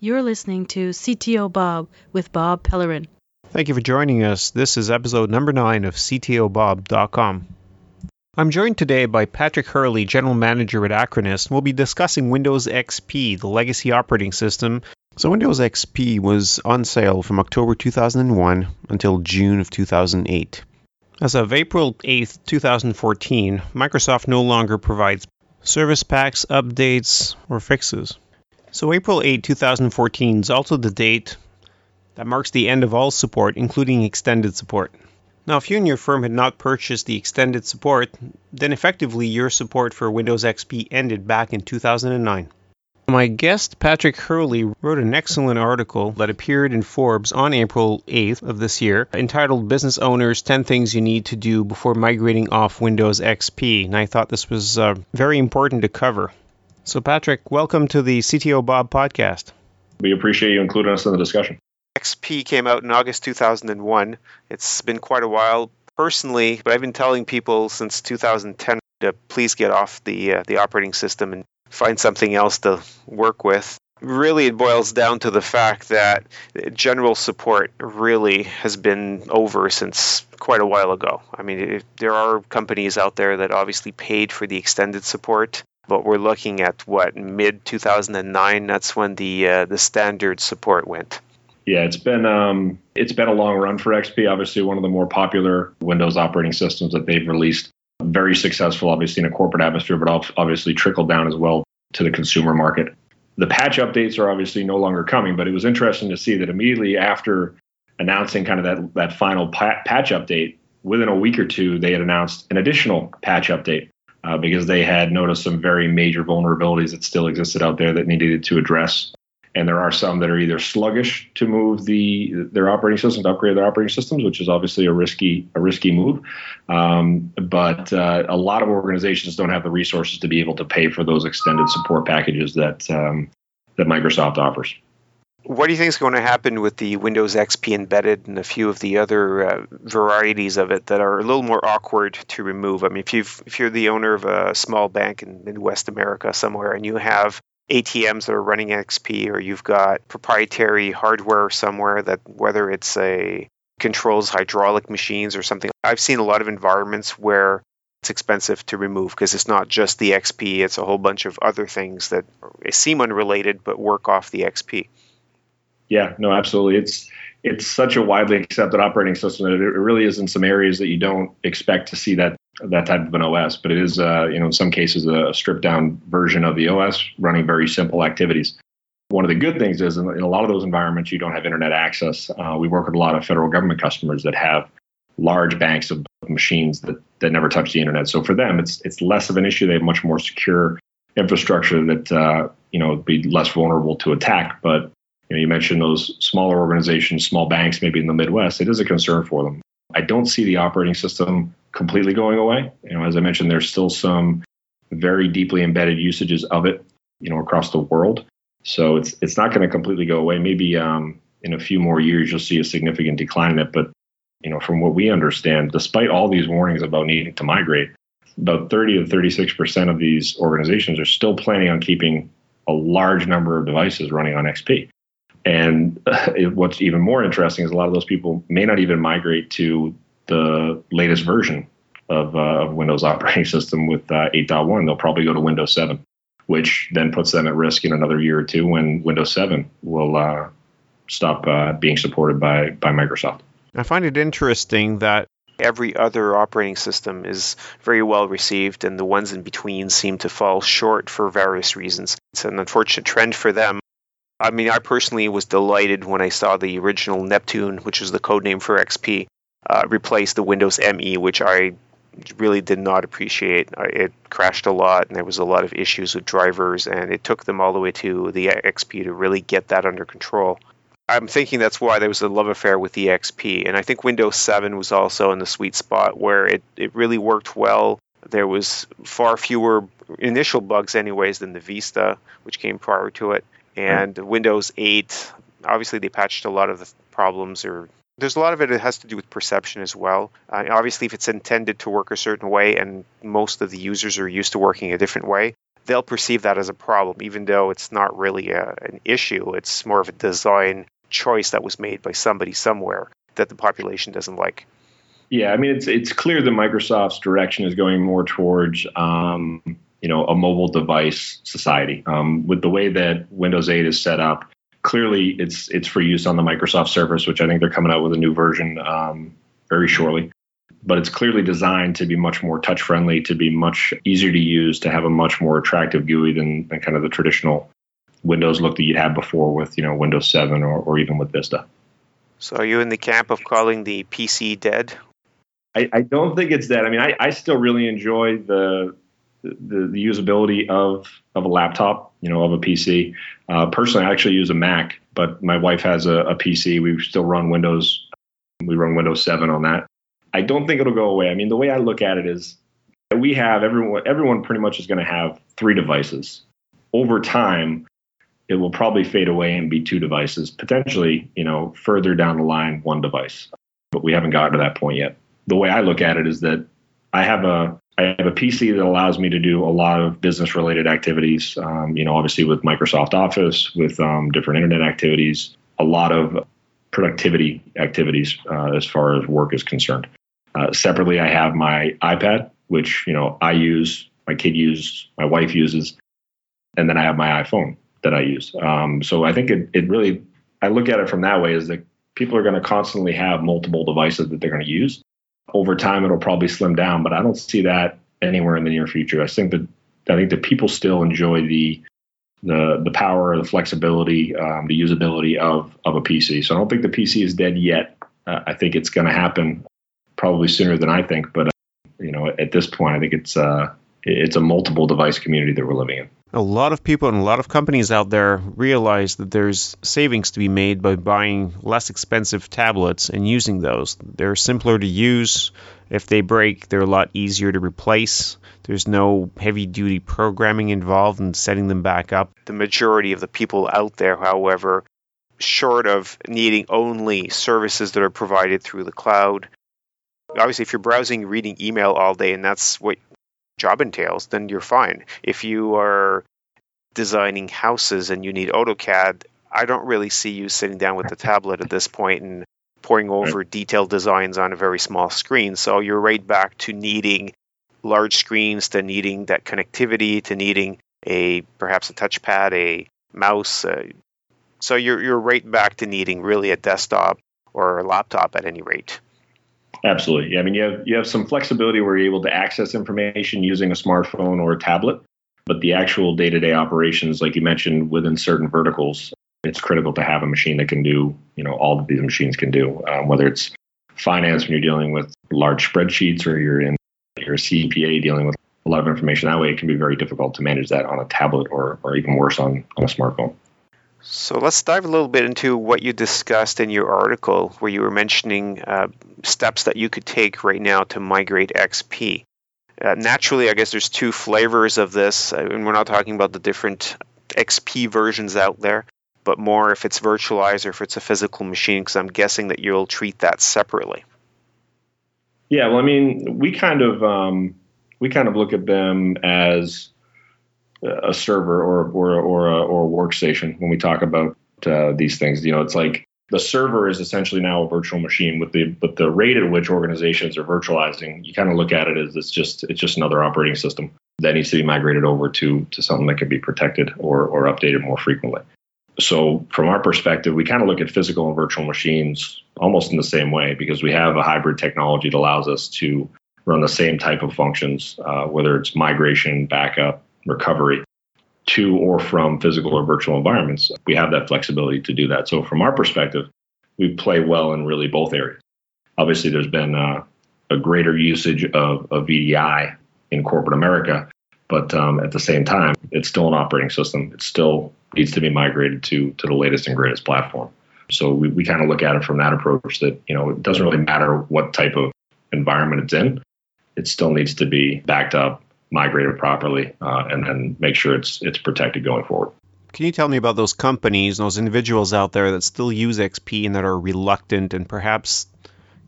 You're listening to CTO Bob with Bob Pellerin. Thank you for joining us. This is episode number 9 of CTOBob.com. I'm joined today by Patrick Hurley, General Manager at Acronis, and we'll be discussing Windows XP, the legacy operating system. So, Windows XP was on sale from October 2001 until June of 2008. As of April 8, 2014, Microsoft no longer provides service packs, updates, or fixes. So, April 8, 2014 is also the date that marks the end of all support, including extended support. Now, if you and your firm had not purchased the extended support, then effectively your support for Windows XP ended back in 2009. My guest, Patrick Hurley, wrote an excellent article that appeared in Forbes on April 8th of this year entitled Business Owners 10 Things You Need to Do Before Migrating Off Windows XP. And I thought this was uh, very important to cover. So, Patrick, welcome to the CTO Bob podcast. We appreciate you including us in the discussion. XP came out in August 2001. It's been quite a while. Personally, but I've been telling people since 2010 to please get off the uh, the operating system and find something else to work with. Really, it boils down to the fact that general support really has been over since quite a while ago. I mean, it, there are companies out there that obviously paid for the extended support, but we're looking at what mid 2009. That's when the uh, the standard support went. Yeah, it's been um, it's been a long run for XP. Obviously, one of the more popular Windows operating systems that they've released. Very successful, obviously in a corporate atmosphere, but obviously trickled down as well to the consumer market. The patch updates are obviously no longer coming, but it was interesting to see that immediately after announcing kind of that that final patch update, within a week or two, they had announced an additional patch update uh, because they had noticed some very major vulnerabilities that still existed out there that needed to address and there are some that are either sluggish to move the their operating system to upgrade their operating systems, which is obviously a risky a risky move. Um, but uh, a lot of organizations don't have the resources to be able to pay for those extended support packages that um, that Microsoft offers. What do you think is going to happen with the Windows XP embedded and a few of the other uh, varieties of it that are a little more awkward to remove? I mean, if you if you're the owner of a small bank in Midwest America somewhere and you have ATMs that are running XP, or you've got proprietary hardware somewhere that whether it's a controls hydraulic machines or something. I've seen a lot of environments where it's expensive to remove because it's not just the XP, it's a whole bunch of other things that seem unrelated but work off the XP. Yeah, no, absolutely. It's it's such a widely accepted operating system that it really is in some areas that you don't expect to see that that type of an OS, but it is, uh, you know, in some cases a stripped down version of the OS running very simple activities. One of the good things is in, a lot of those environments, you don't have internet access. Uh, we work with a lot of federal government customers that have large banks of machines that, that never touch the internet. So for them, it's it's less of an issue. They have much more secure infrastructure that uh, you know be less vulnerable to attack. But you know, you mentioned those smaller organizations, small banks, maybe in the Midwest. It is a concern for them. I don't see the operating system completely going away. You know, as I mentioned, there's still some very deeply embedded usages of it, you know, across the world. So it's it's not going to completely go away. Maybe um, in a few more years you'll see a significant decline in it. But you know, from what we understand, despite all these warnings about needing to migrate, about 30 to 36 percent of these organizations are still planning on keeping a large number of devices running on XP. And what's even more interesting is a lot of those people may not even migrate to the latest version of, uh, of Windows operating system with uh, 8.1. They'll probably go to Windows 7, which then puts them at risk in another year or two when Windows 7 will uh, stop uh, being supported by, by Microsoft. I find it interesting that every other operating system is very well received, and the ones in between seem to fall short for various reasons. It's an unfortunate trend for them. I mean, I personally was delighted when I saw the original Neptune, which is the code name for XP, uh, replace the Windows ME, which I really did not appreciate. It crashed a lot, and there was a lot of issues with drivers, and it took them all the way to the XP to really get that under control. I'm thinking that's why there was a love affair with the XP, and I think Windows 7 was also in the sweet spot where it, it really worked well. There was far fewer initial bugs, anyways, than the Vista, which came prior to it and Windows 8, obviously they patched a lot of the problems or There's a lot of it that has to do with perception as well. Uh, obviously, if it's intended to work a certain way and most of the users are used to working a different way, they'll perceive that as a problem, even though it's not really a, an issue. It's more of a design choice that was made by somebody somewhere that the population doesn't like. Yeah, I mean it's it's clear that Microsoft's direction is going more towards um, you know a mobile device society. Um, with the way that Windows 8 is set up, clearly it's it's for use on the Microsoft Surface, which I think they're coming out with a new version um, very shortly. But it's clearly designed to be much more touch friendly, to be much easier to use, to have a much more attractive GUI than, than kind of the traditional Windows look that you'd had before with you know Windows 7 or, or even with Vista. So are you in the camp of calling the PC dead? I, I don't think it's dead. I mean, I, I still really enjoy the, the, the usability of of a laptop, you know, of a PC. Uh, personally, I actually use a Mac, but my wife has a, a PC. We still run Windows. We run Windows 7 on that. I don't think it'll go away. I mean, the way I look at it is that we have everyone everyone pretty much is going to have three devices. Over time, it will probably fade away and be two devices, potentially, you know, further down the line, one device. But we haven't gotten to that point yet. The way I look at it is that I have a I have a PC that allows me to do a lot of business related activities. Um, you know, obviously with Microsoft Office, with um, different internet activities, a lot of productivity activities uh, as far as work is concerned. Uh, separately, I have my iPad, which you know I use, my kid uses, my wife uses, and then I have my iPhone that I use. Um, so I think it, it really, I look at it from that way is that people are going to constantly have multiple devices that they're going to use. Over time, it'll probably slim down, but I don't see that anywhere in the near future. I think that I think that people still enjoy the the the power, the flexibility, um, the usability of of a PC. So I don't think the PC is dead yet. Uh, I think it's going to happen probably sooner than I think. But uh, you know, at this point, I think it's uh, it's a multiple device community that we're living in. A lot of people and a lot of companies out there realize that there's savings to be made by buying less expensive tablets and using those. They're simpler to use. If they break, they're a lot easier to replace. There's no heavy duty programming involved in setting them back up. The majority of the people out there, however, short of needing only services that are provided through the cloud, obviously if you're browsing reading email all day and that's what job entails, then you're fine. If you are designing houses and you need AutoCAD, I don't really see you sitting down with the tablet at this point and poring over right. detailed designs on a very small screen. So you're right back to needing large screens, to needing that connectivity, to needing a perhaps a touchpad, a mouse. Uh, so you're you're right back to needing really a desktop or a laptop at any rate. Absolutely. Yeah, I mean, you have you have some flexibility where you're able to access information using a smartphone or a tablet, but the actual day-to-day operations, like you mentioned, within certain verticals, it's critical to have a machine that can do, you know, all that these machines can do. Um, whether it's finance when you're dealing with large spreadsheets, or you're in your CPA dealing with a lot of information that way, it can be very difficult to manage that on a tablet or or even worse on on a smartphone. So let's dive a little bit into what you discussed in your article, where you were mentioning uh, steps that you could take right now to migrate XP. Uh, naturally, I guess there's two flavors of this, uh, and we're not talking about the different XP versions out there, but more if it's virtualized or if it's a physical machine, because I'm guessing that you'll treat that separately. Yeah, well, I mean, we kind of um, we kind of look at them as a server or or or a, or a workstation when we talk about uh, these things. You know, it's like the server is essentially now a virtual machine with the but the rate at which organizations are virtualizing, you kind of look at it as it's just it's just another operating system that needs to be migrated over to to something that can be protected or or updated more frequently. So from our perspective, we kind of look at physical and virtual machines almost in the same way because we have a hybrid technology that allows us to run the same type of functions, uh, whether it's migration, backup, recovery to or from physical or virtual environments. We have that flexibility to do that. So, from our perspective, we play well in really both areas. Obviously, there's been uh, a greater usage of, of VDI in corporate America, but um, at the same time, it's still an operating system. It still needs to be migrated to to the latest and greatest platform. So we, we kind of look at it from that approach that you know it doesn't really matter what type of environment it's in, it still needs to be backed up migrate it properly, uh, and then make sure it's it's protected going forward. Can you tell me about those companies, and those individuals out there that still use XP and that are reluctant and perhaps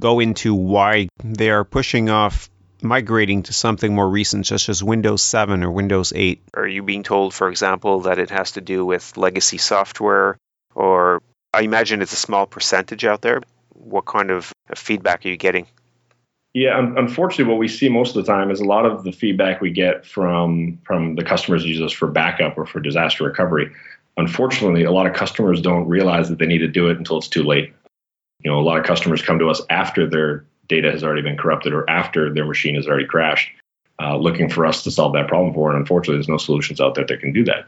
go into why they are pushing off migrating to something more recent, such as Windows 7 or Windows 8? Are you being told, for example, that it has to do with legacy software? Or I imagine it's a small percentage out there. What kind of feedback are you getting? Yeah, unfortunately, what we see most of the time is a lot of the feedback we get from from the customers use us for backup or for disaster recovery. Unfortunately, a lot of customers don't realize that they need to do it until it's too late. You know, a lot of customers come to us after their data has already been corrupted or after their machine has already crashed, uh, looking for us to solve that problem for. And unfortunately, there's no solutions out there that can do that.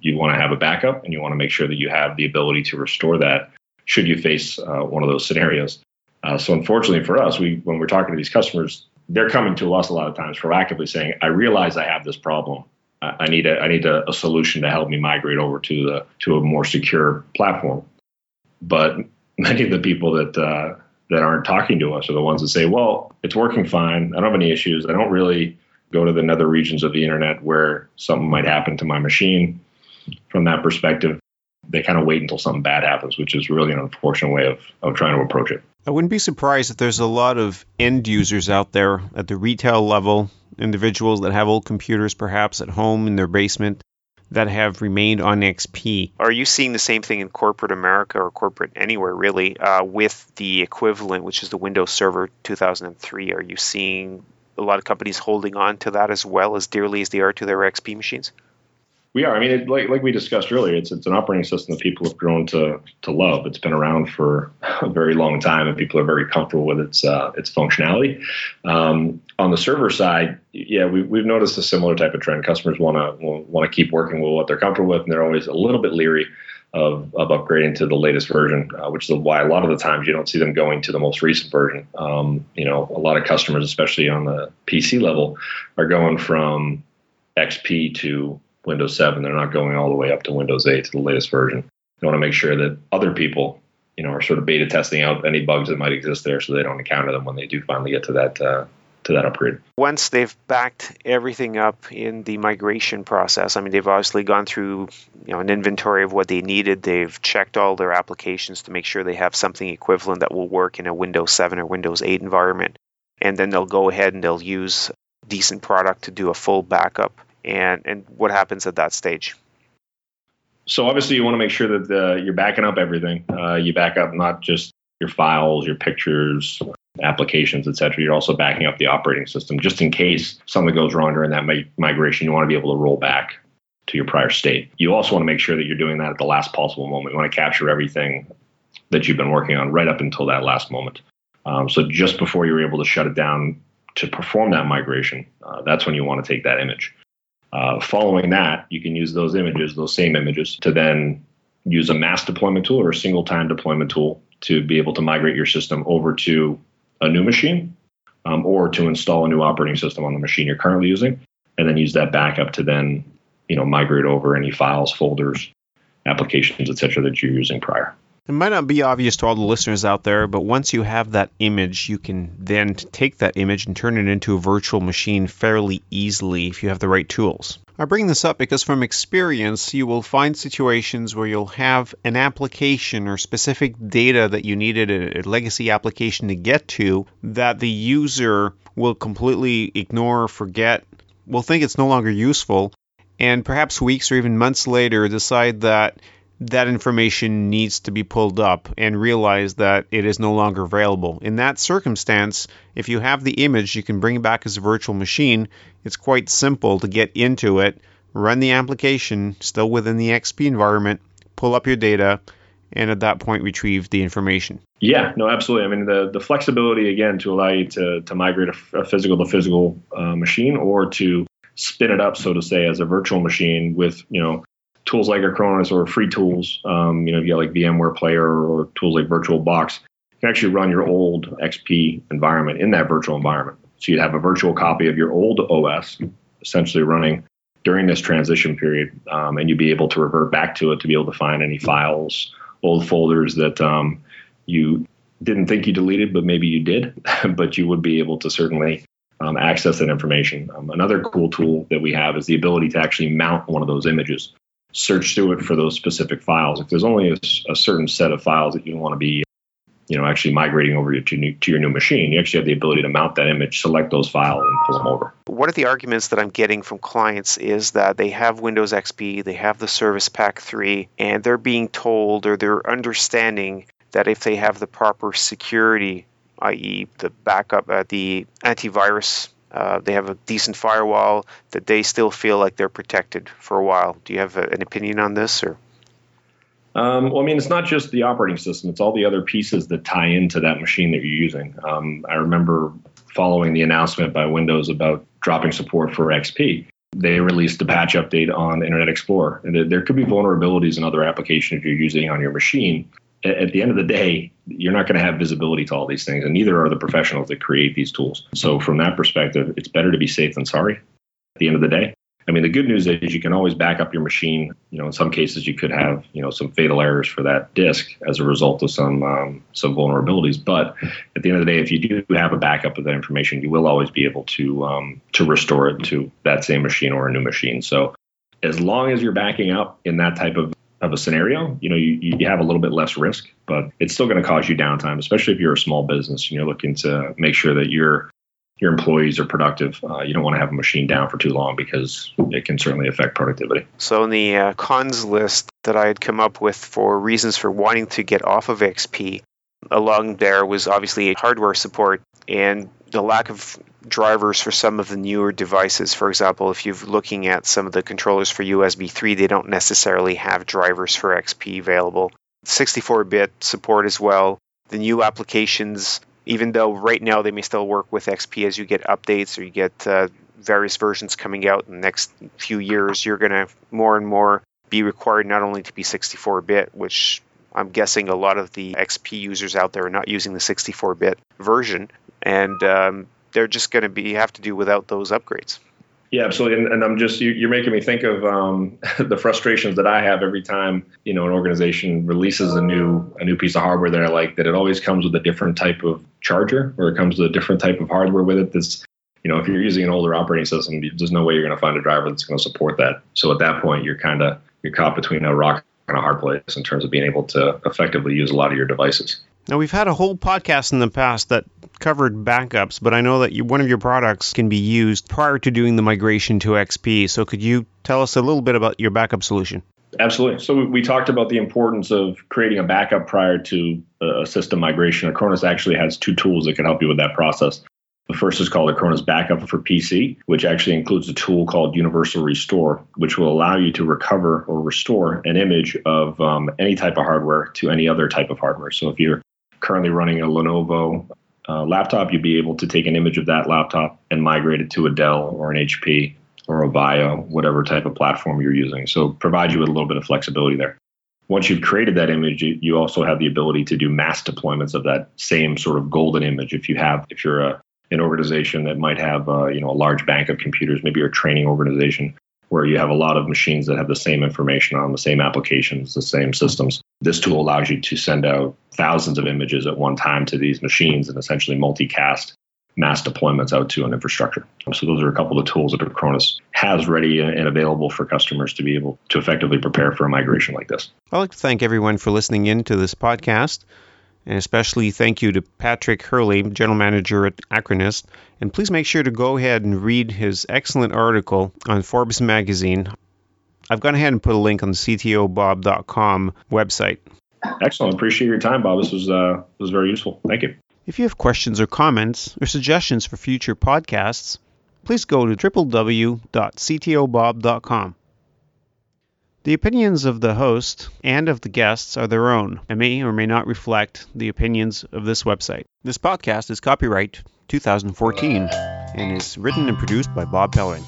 You want to have a backup, and you want to make sure that you have the ability to restore that should you face uh, one of those scenarios. Uh, so unfortunately for us, we when we're talking to these customers, they're coming to us a lot of times proactively saying, "I realize I have this problem. I need a I need a, a solution to help me migrate over to the to a more secure platform." But many of the people that uh, that aren't talking to us are the ones that say, "Well, it's working fine. I don't have any issues. I don't really go to the nether regions of the internet where something might happen to my machine." From that perspective, they kind of wait until something bad happens, which is really an unfortunate way of, of trying to approach it. I wouldn't be surprised if there's a lot of end users out there at the retail level, individuals that have old computers perhaps at home in their basement that have remained on XP. Are you seeing the same thing in corporate America or corporate anywhere really uh, with the equivalent, which is the Windows Server 2003? Are you seeing a lot of companies holding on to that as well as dearly as they are to their XP machines? We are. I mean, it, like like we discussed earlier, it's it's an operating system that people have grown to to love. It's been around for a very long time, and people are very comfortable with its uh, its functionality. Um, on the server side, yeah, we, we've noticed a similar type of trend. Customers want to want to keep working with what they're comfortable with, and they're always a little bit leery of, of upgrading to the latest version, uh, which is why a lot of the times you don't see them going to the most recent version. Um, you know, a lot of customers, especially on the PC level, are going from XP to Windows 7. They're not going all the way up to Windows 8 to the latest version. They want to make sure that other people, you know, are sort of beta testing out any bugs that might exist there, so they don't encounter them when they do finally get to that uh, to that upgrade. Once they've backed everything up in the migration process, I mean, they've obviously gone through you know an inventory of what they needed. They've checked all their applications to make sure they have something equivalent that will work in a Windows 7 or Windows 8 environment, and then they'll go ahead and they'll use decent product to do a full backup and and what happens at that stage? So obviously, you want to make sure that the, you're backing up everything. Uh, you back up not just your files, your pictures, applications, etc. You're also backing up the operating system just in case something goes wrong during that mi- migration. You want to be able to roll back to your prior state. You also want to make sure that you're doing that at the last possible moment. You want to capture everything that you've been working on right up until that last moment. Um, so just before you're able to shut it down to perform that migration, uh, that's when you want to take that image. Uh, following that, you can use those images, those same images, to then use a mass deployment tool or a single time deployment tool to be able to migrate your system over to a new machine um, or to install a new operating system on the machine you're currently using and then use that backup to then you know migrate over any files folders applications etc that you're using prior it might not be obvious to all the listeners out there, but once you have that image, you can then take that image and turn it into a virtual machine fairly easily if you have the right tools. I bring this up because from experience, you will find situations where you'll have an application or specific data that you needed a, legacy application to get to that the user will completely ignore, forget, will think it's no longer useful, and perhaps weeks or even months later decide that that information needs to be pulled up and realize that it is no longer available. In that circumstance, if you have the image, you can bring it back as a virtual machine. It's quite simple to get into it, run the application still within the XP environment, pull up your data, and at that point retrieve the information. Yeah, no, absolutely. I mean, the, the flexibility again to allow you to, to migrate a, a physical to physical uh, machine or to spin it up, so to say, as a virtual machine with you know tools like Acronis or free tools, um, you know, if you have like VMware Player or tools like VirtualBox, you can actually run your old XP environment in that virtual environment. So you'd have a virtual copy of your old OS essentially running during this transition period, um, and you'd be able to revert back to it to be able to find any files, old folders that um, you didn't think you deleted, but maybe you did, but you would be able to certainly um, access that information. Um, another cool tool that we have is the ability to actually mount one of those images. Search through it for those specific files. If there's only a, a certain set of files that you want to be you know actually migrating over to, new, to your new machine you actually have the ability to mount that image select those files and pull them over one of the arguments that i'm getting from clients is that they have windows xp they have the service pack 3 and they're being told or they're understanding that if they have the proper security i.e the backup uh, the antivirus uh, they have a decent firewall that they still feel like they're protected for a while do you have a, an opinion on this or um, well, I mean, it's not just the operating system; it's all the other pieces that tie into that machine that you're using. Um, I remember following the announcement by Windows about dropping support for XP. They released a patch update on Internet Explorer, and there could be vulnerabilities in other applications you're using on your machine. At the end of the day, you're not going to have visibility to all these things, and neither are the professionals that create these tools. So, from that perspective, it's better to be safe than sorry. At the end of the day, I mean, the good news is you can always back up your machine. You know, in some cases, you could have you know some fatal errors for that disk as a result of some um, some vulnerabilities. But at the end of the day, if you do have a backup of that information, you will always be able to um, to restore it to that same machine or a new machine. So as long as you're backing up in that type of of a scenario, you know, you, you have a little bit less risk, but it's still going to cause you downtime, especially if you're a small business and you're looking to make sure that you're your employees are productive. Uh, you don't want to have a machine down for too long because it can certainly affect productivity. So, in the uh, cons list that I had come up with for reasons for wanting to get off of XP, along there was obviously hardware support and the lack of drivers for some of the newer devices. For example, if you're looking at some of the controllers for USB 3, they don't necessarily have drivers for XP available. 64 bit support as well. The new applications even though right now they may still work with XP as you get updates or you get uh, various versions coming out in the next few years, you're going to more and more be required not only to be 64 bit, which I'm guessing a lot of the XP users out there are not using the 64 bit version, and um, they're just going to be have to do without those upgrades. Yeah, absolutely. And, and I'm just you, are making me think of um, the frustrations that I have every time you know an organization releases a new a new piece of hardware that I like. That it always comes with a different type of charger, or it comes with a different type of hardware with it. That's you know if you're using an older operating system, there's no way you're going to find a driver that's going to support that. So at that point, you're kind of you're caught between a rock and a hard place in terms of being able to effectively use a lot of your devices. Now, we've had a whole podcast in the past that covered backups, but I know that you, one of your products can be used prior to doing the migration to XP. So, could you tell us a little bit about your backup solution? Absolutely. So, we talked about the importance of creating a backup prior to a system migration. Acronis actually has two tools that can help you with that process. The first is called Acronis Backup for PC, which actually includes a tool called Universal Restore, which will allow you to recover or restore an image of um, any type of hardware to any other type of hardware. So if you're currently running a Lenovo uh, laptop, you'd be able to take an image of that laptop and migrate it to a Dell or an HP or a VAIO, whatever type of platform you're using. So provide you with a little bit of flexibility there. Once you've created that image, you also have the ability to do mass deployments of that same sort of golden image. If you have, if you're a, an organization that might have, uh, you know, a large bank of computers, maybe you're a training organization, where you have a lot of machines that have the same information on the same applications, the same systems. This tool allows you to send out thousands of images at one time to these machines and essentially multicast mass deployments out to an infrastructure. So those are a couple of the tools that Acronis has ready and available for customers to be able to effectively prepare for a migration like this. I'd like to thank everyone for listening in to this podcast. And especially thank you to Patrick Hurley, General Manager at Acronis. And please make sure to go ahead and read his excellent article on Forbes magazine. I've gone ahead and put a link on the ctobob.com website. Excellent. Appreciate your time, Bob. This was uh, was very useful. Thank you. If you have questions or comments or suggestions for future podcasts, please go to www.ctobob.com. The opinions of the host and of the guests are their own and may or may not reflect the opinions of this website. This podcast is copyright 2014 and is written and produced by Bob Pellerin.